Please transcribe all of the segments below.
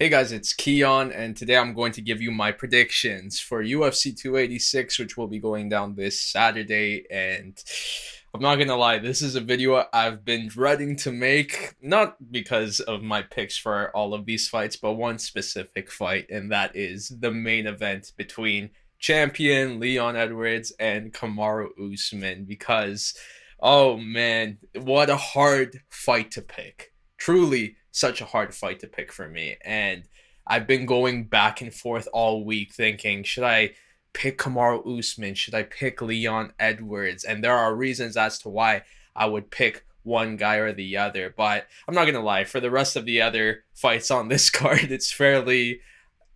Hey guys, it's Kiiyon, and today I'm going to give you my predictions for UFC 286, which will be going down this Saturday. And I'm not gonna lie, this is a video I've been dreading to make, not because of my picks for all of these fights, but one specific fight, and that is the main event between champion Leon Edwards and Kamaru Usman. Because, oh man, what a hard fight to pick. Truly such a hard fight to pick for me. And I've been going back and forth all week thinking, should I pick Kamaru Usman? Should I pick Leon Edwards? And there are reasons as to why I would pick one guy or the other. But I'm not gonna lie, for the rest of the other fights on this card, it's fairly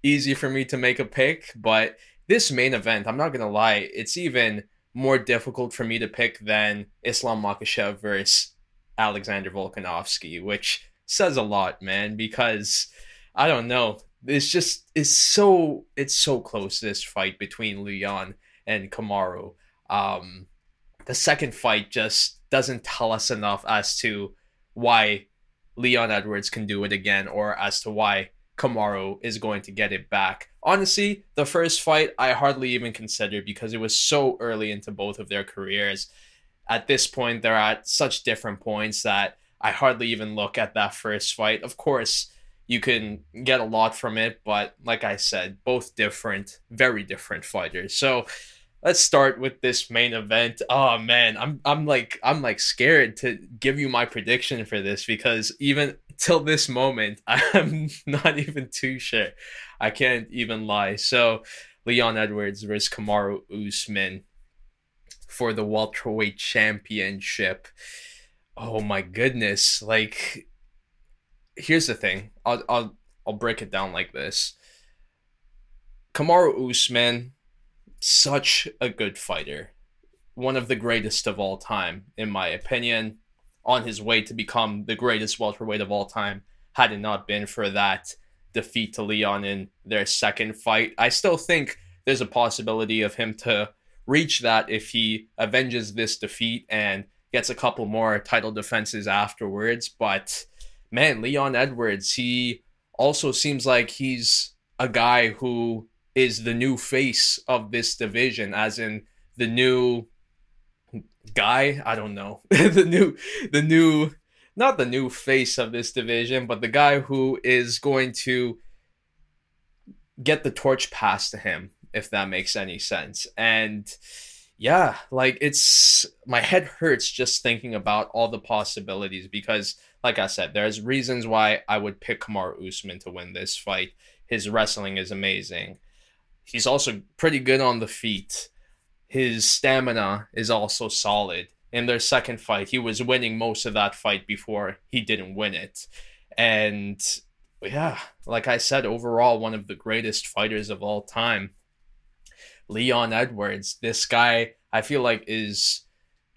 easy for me to make a pick. But this main event, I'm not gonna lie, it's even more difficult for me to pick than Islam Makhachev versus Alexander Volkanovski, which says a lot, man, because I don't know. It's just it's so it's so close this fight between Leon and Kamaru. Um the second fight just doesn't tell us enough as to why Leon Edwards can do it again or as to why Kamaru is going to get it back. Honestly, the first fight I hardly even considered because it was so early into both of their careers. At this point, they're at such different points that I hardly even look at that first fight. Of course, you can get a lot from it, but like I said, both different, very different fighters. So let's start with this main event. Oh man, I'm I'm like I'm like scared to give you my prediction for this because even till this moment, I'm not even too sure. I can't even lie. So Leon Edwards versus Kamaru Usman for the welterweight championship oh my goodness like here's the thing i'll i'll, I'll break it down like this. Kamaru usman such a good fighter. One of the greatest of all time in my opinion. On his way to become the greatest welterweight of all time had it not been for that defeat to leon in their second fight i still think there's a possibility of him to reach that if he avenges this defeat and gets a couple more title defenses afterwards. But man, Leon Edwards, he also seems like he's a guy who is the new face of this division, as in the new guy. I don't know the new, the new, not the new face of this division, but the guy who is going to get the torch passed to him, if that makes any sense. And yeah, like it's my head hurts just thinking about all the possibilities because, like I said, there's reasons why I would pick Kamar Usman to win this fight. His wrestling is amazing. He's also pretty good on the feet. His stamina is also solid. In their second fight, he was winning most of that fight before he didn't win it. And yeah, like I said, overall, one of the greatest fighters of all time. Leon Edwards, this guy I feel like is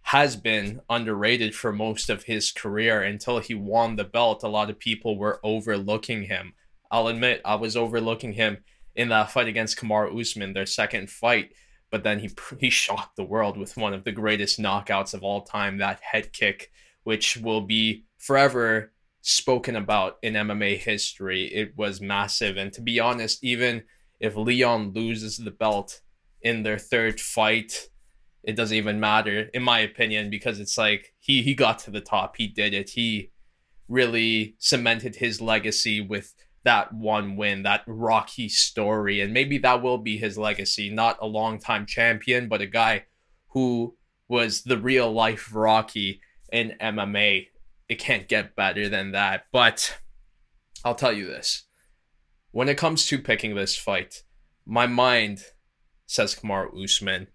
has been underrated for most of his career until he won the belt. A lot of people were overlooking him. I'll admit I was overlooking him in that fight against Kamaru Usman, their second fight. But then he he shocked the world with one of the greatest knockouts of all time, that head kick, which will be forever spoken about in MMA history. It was massive, and to be honest, even if Leon loses the belt in their third fight, it doesn't even matter in my opinion because it's like he he got to the top, he did it. He really cemented his legacy with that one win, that Rocky story, and maybe that will be his legacy. Not a long time champion, but a guy who was the real life Rocky in MMA. It can't get better than that. But I'll tell you this. When it comes to picking this fight, my mind says Kamaru Usman.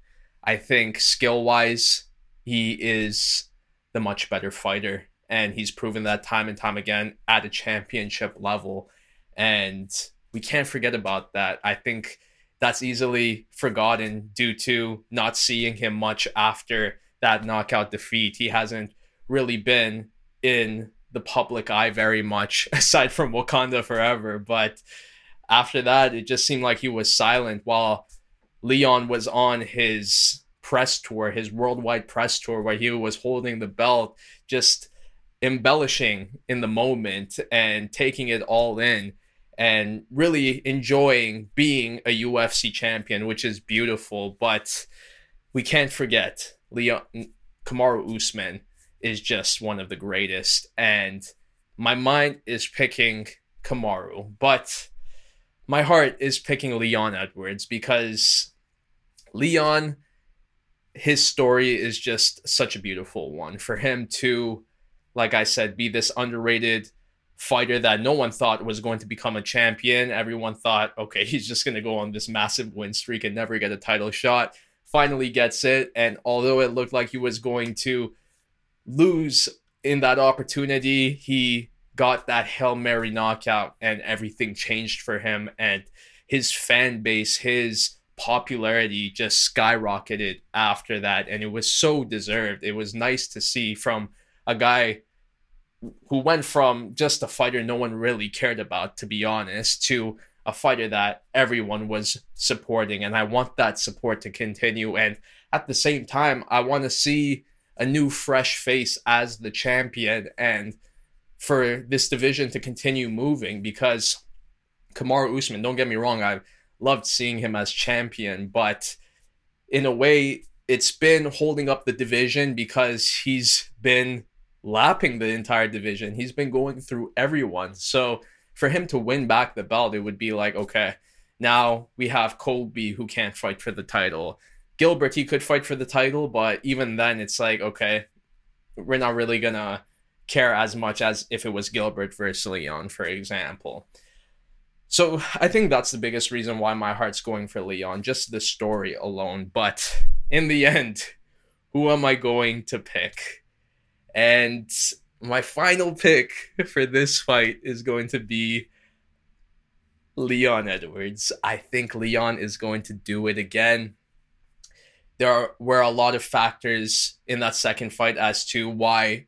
I think skill wise, he is the much better fighter. And he's proven that time and time again at a championship level. And we can't forget about that. I think that's easily forgotten due to not seeing him much after that knockout defeat. He hasn't really been in the public eye very much, aside from Wakanda Forever. But after that, it just seemed like he was silent while Leon was on his press tour, his worldwide press tour, where he was holding the belt, just embellishing in the moment and taking it all in. and really enjoying being a UFC champion, which is beautiful. But we can't forget Leon Kamaru Usman is just one of the greatest, and my mind is picking Kamaru, but my heart is picking Leon Edwards because Leon, his story is just such a beautiful one. For him to, like I said, be this underrated fighter that no one thought was going to become a champion. Everyone thought, okay, he's just going to go on this massive win streak and never get a title shot. Finally gets it. And although it looked like he was going to lose in that opportunity, he got that Hail Mary knockout and everything changed for him. And his fan base, his popularity just skyrocketed after that. And it was so deserved. It was nice to see from a guy who went from just a fighter no one really cared about, to be honest, to a fighter that everyone was supporting. And I want that support to continue. And at the same time, I want to see a new, fresh face as the champion and for this division to continue moving because Kamaru Usman, don't get me wrong, I've loved seeing him as champion, but in a way, it's been holding up the division because he's been lapping the entire division. He's been going through everyone. So for him to win back the belt, it would be like, okay, now we have Colby who can't fight for the title. Gilbert, he could fight for the title, but even then, it's like, okay, we're not really gonna care as much as if it was Gilbert versus Leon, for example. So I think that's the biggest reason why my heart's going for Leon, just the story alone. But in the end, who am I going to pick? And my final pick for this fight is going to be Leon Edwards. I think Leon is going to do it again. There were a lot of factors in that second fight as to why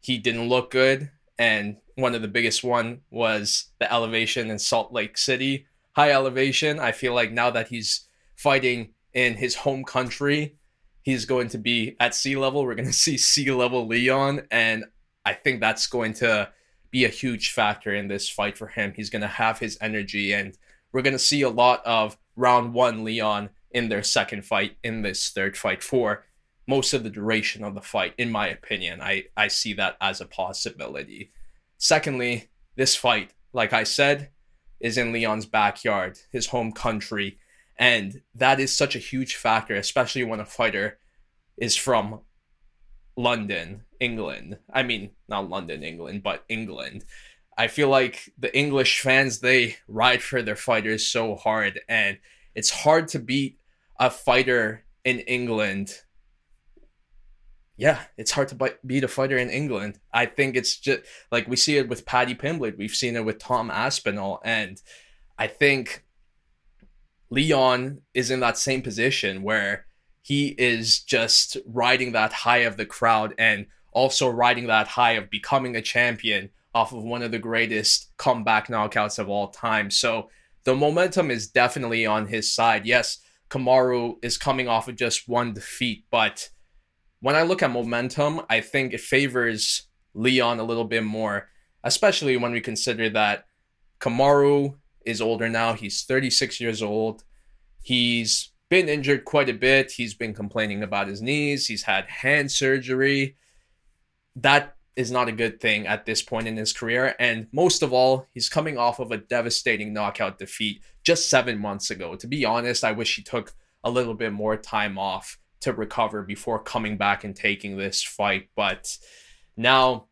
he didn't look good, and one of the biggest one was the elevation in Salt Lake City, high elevation. I feel like now that he's fighting in his home country, he's going to be at sea level. We're going to see sea level Leon, and I think that's going to be a huge factor in this fight for him. He's going to have his energy, and we're going to see a lot of round one Leon in their second fight in this third fight for most of the duration of the fight, in my opinion. I, I see that as a possibility. Secondly, this fight, like I said, is in Leon's backyard, his home country. And that is such a huge factor, especially when a fighter is from London, England. I mean, not London, England, but England. I feel like the English fans, they ride for their fighters so hard. And it's hard to beat a fighter in England yeah, it's hard to beat a fighter in England. I think it's just like we see it with Paddy Pimblett, we've seen it with Tom Aspinall, and I think Leon is in that same position where he is just riding that high of the crowd and also riding that high of becoming a champion off of one of the greatest comeback knockouts of all time. So the momentum is definitely on his side. Yes, Kamaru is coming off of just one defeat, but when I look at momentum, I think it favors Leon a little bit more, especially when we consider that Kamaru is older now. He's 36 years old. He's been injured quite a bit. He's been complaining about his knees. He's had hand surgery. That is not a good thing at this point in his career. And most of all, he's coming off of a devastating knockout defeat just seven months ago. To be honest, I wish he took a little bit more time off to recover before coming back and taking this fight. But now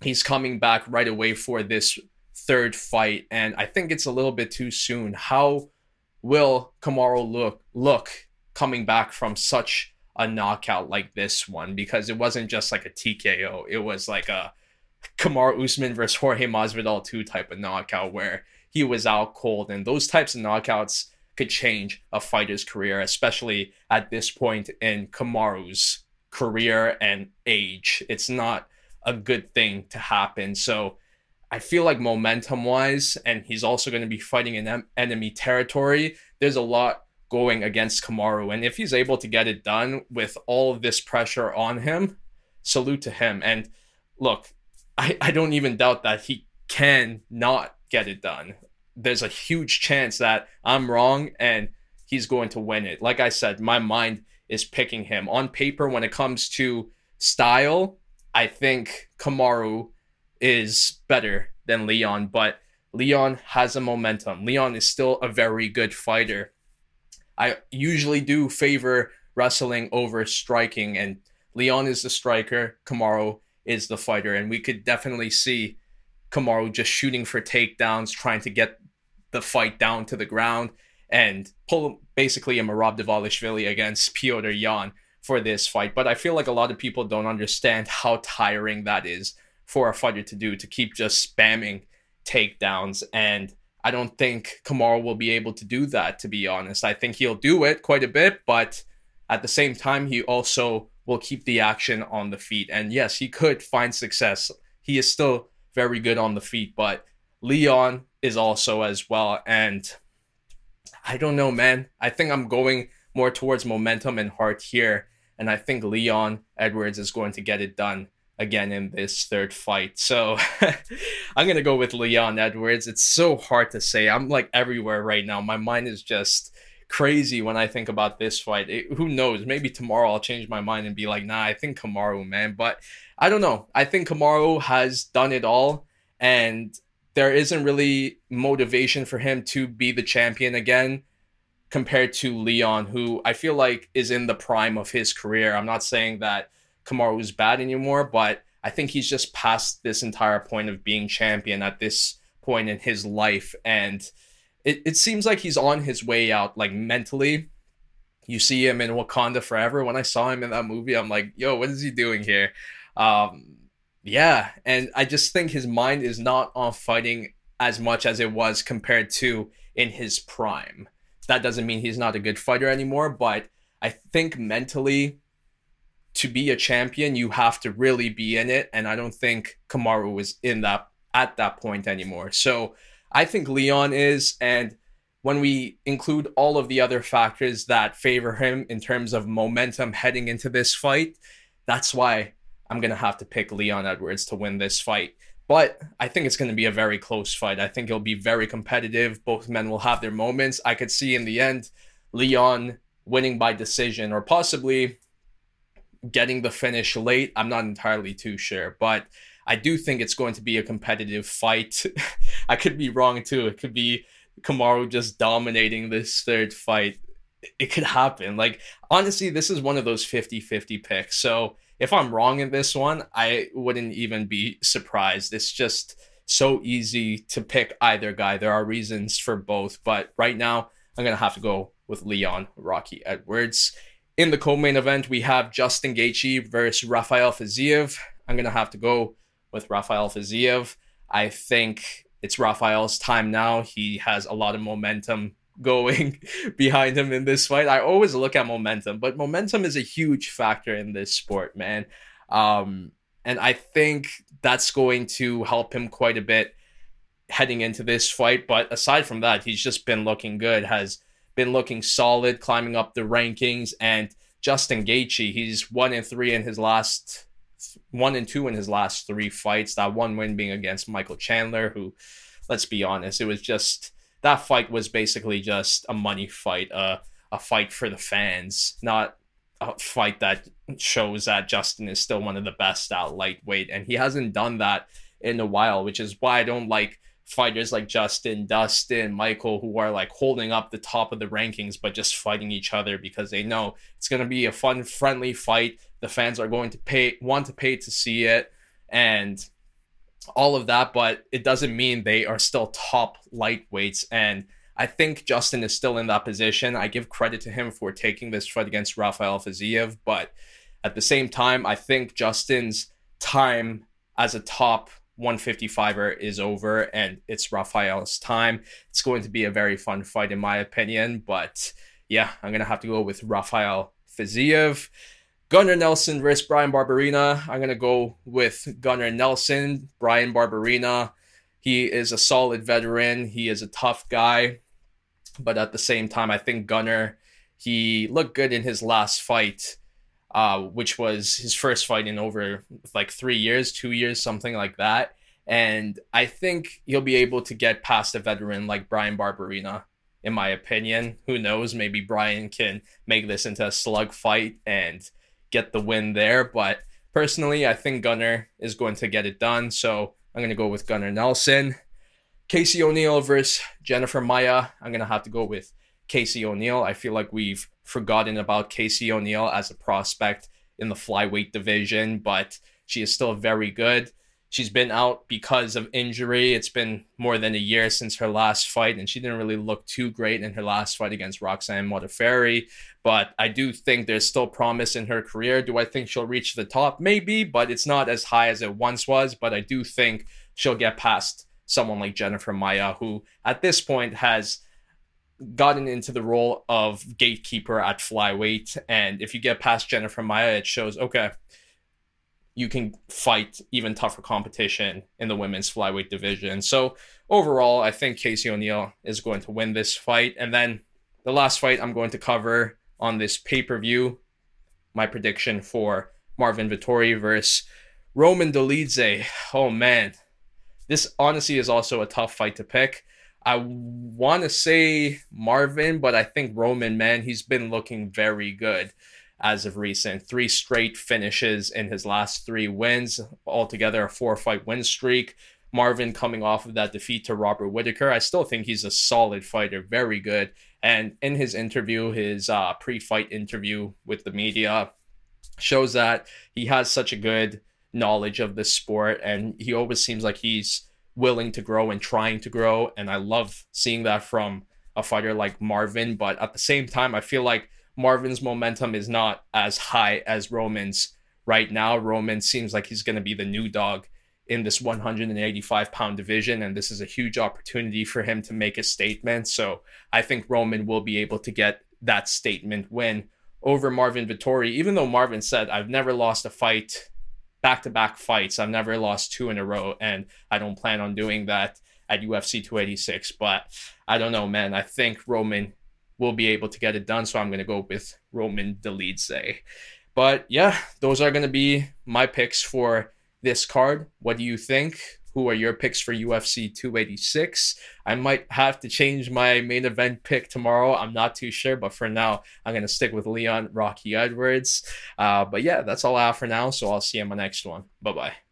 he's coming back right away for this third fight, and I think it's a little bit too soon. How will Kamaru look look coming back from such a knockout like this one? Because it wasn't just like a TKO; it was like a Kamaru Usman versus Jorge Masvidal two type of knockout where he was out cold, and those types of knockouts could change a fighter's career, especially at this point in Kamaru's career and age. It's not a good thing to happen. So I feel like momentum wise, and he's also going to be fighting in em- enemy territory, there's a lot going against Kamaru. And if he's able to get it done with all of this pressure on him, salute to him. And look, I, I don't even doubt that he can not get it done. There's a huge chance that I'm wrong and he's going to win it. Like I said, my mind is picking him. On paper, when it comes to style, I think Kamaru is better than Leon, but Leon has a momentum. Leon is still a very good fighter. I usually do favor wrestling over striking, and Leon is the striker, Kamaru is the fighter, and we could definitely see Kamaru just shooting for takedowns, trying to get the fight down to the ground, and pull basically a Merab Dvalishvili against Petr Yan for this fight. But I feel like a lot of people don't understand how tiring that is for a fighter to do to keep just spamming takedowns. And I don't think Kamaru will be able to do that, to be honest. I think he'll do it quite a bit, but at the same time, he also will keep the action on the feet. And yes, he could find success. He is still very good on the feet, but Leon is also as well. And I don't know, man. I think I'm going more towards momentum and heart here. And I think Leon Edwards is going to get it done again in this third fight. So I'm going to go with Leon Edwards. It's so hard to say. I'm like everywhere right now. My mind is just crazy when I think about this fight. It, who knows? Maybe tomorrow I'll change my mind and be like, nah, I think Kamaru, man. But I don't know. I think Kamaru has done it all. And there isn't really motivation for him to be the champion again compared to Leon, who I feel like is in the prime of his career. I'm not saying that Kamaru is bad anymore, but I think he's just past this entire point of being champion at this point in his life. And it, it seems like he's on his way out, like mentally. You see him in Wakanda Forever. When I saw him in that movie, I'm like, yo, what is he doing here? Um, yeah, and I just think his mind is not on fighting as much as it was compared to in his prime. That doesn't mean he's not a good fighter anymore, but I think mentally to be a champion, you have to really be in it, and I don't think Kamaru was in that at that point anymore. So I think Leon is, and when we include all of the other factors that favor him in terms of momentum heading into this fight, that's why I'm going to have to pick Leon Edwards to win this fight. But I think it's going to be a very close fight. I think it'll be very competitive. Both men will have their moments. I could see in the end Leon winning by decision or possibly getting the finish late. I'm not entirely too sure, but I do think it's going to be a competitive fight. I could be wrong too. It could be Kamaru just dominating this third fight. It could happen. Like, honestly, this is one of those 50 50 picks. So if I'm wrong in this one, I wouldn't even be surprised. It's just so easy to pick either guy. There are reasons for both, but right now I'm gonna have to go with Leon Rocky Edwards. In the co-main event, we have Justin Gaethje versus Rafael Fiziev. I'm gonna have to go with Rafael Fiziev. I think it's Rafael's time now. He has a lot of momentum going behind him in this fight. I always look at momentum, but momentum is a huge factor in this sport, man. Um, and I think that's going to help him quite a bit heading into this fight. But aside from that, he's just been looking good, has been looking solid, climbing up the rankings. And Justin Gaethje, he's one and three in his last one and two in his last three fights. That one win being against Michael Chandler, who, let's be honest, it was just that fight was basically just a money fight, uh, a fight for the fans, not a fight that shows that Justin is still one of the best at lightweight, and he hasn't done that in a while, which is why I don't like fighters like Justin, Dustin, Michael, who are like holding up the top of the rankings but just fighting each other because they know it's gonna be a fun, friendly fight. The fans are going to pay want to pay to see it, and all of that, but it doesn't mean they are still top lightweights. And I think Justin is still in that position. I give credit to him for taking this fight against Rafael Fiziev, but at the same time, I think Justin's time as a top 155er is over and it's Rafael's time. It's going to be a very fun fight, in my opinion, but yeah, I'm going to have to go with Rafael Fiziev. Gunnar Nelson versus Bryan Barberena. I'm gonna go with Gunnar Nelson. Bryan Barberena. He is a solid veteran. He is a tough guy, but at the same time, I think Gunnar. He looked good in his last fight, uh, which was his first fight in over like three years, two years, something like that. And I think he'll be able to get past a veteran like Bryan Barberena, in my opinion. Who knows? Maybe Bryan can make this into a slug fight and get the win there. But personally, I think Gunnar is going to get it done. So I'm going to go with Gunnar Nelson. Casey O'Neill versus Jennifer Maia. I'm going to have to go with Casey O'Neill. I feel like we've forgotten about Casey O'Neill as a prospect in the flyweight division, but she is still very good. She's been out because of injury. It's been more than a year since her last fight, and she didn't really look too great in her last fight against Roxanne Modafferi. But I do think there's still promise in her career. Do I think she'll reach the top? Maybe, but it's not as high as it once was. But I do think she'll get past someone like Jennifer Maia, who at this point has gotten into the role of gatekeeper at flyweight. And if you get past Jennifer Maia, it shows, okay, you can fight even tougher competition in the women's flyweight division. So overall, I think Casey O'Neill is going to win this fight. And then the last fight I'm going to cover on this pay per view, my prediction for Marvin Vettori versus Roman Dolidze. Oh man, this honestly is also a tough fight to pick. I want to say Marvin, but I think Roman, man, he's been looking very good as of recent. Three straight finishes in his last three wins, altogether a four fight win streak. Marvin coming off of that defeat to Robert Whitaker. I still think he's a solid fighter, very good. And in his interview, his uh, pre fight interview with the media, shows that he has such a good knowledge of the sport and he always seems like he's willing to grow and trying to grow. And I love seeing that from a fighter like Marvin. But at the same time, I feel like Marvin's momentum is not as high as Roman's right now. Roman seems like he's going to be the new dog in this 185 pound division, and this is a huge opportunity for him to make a statement. So I think Roman will be able to get that statement win over Marvin Vettori, even though Marvin said, I've never lost a fight, back to back fights. I've never lost two in a row, and I don't plan on doing that at UFC 286. But I don't know, man. I think Roman will be able to get it done. So I'm going to go with Roman Dolidze. But yeah, those are going to be my picks for this card. What do you think? Who are your picks for UFC 286? I might have to change my main event pick tomorrow. I'm not too sure, but for now, I'm going to stick with Leon Rocky Edwards. Uh, but yeah, that's all I have for now. So I'll see you on my next one. Bye bye.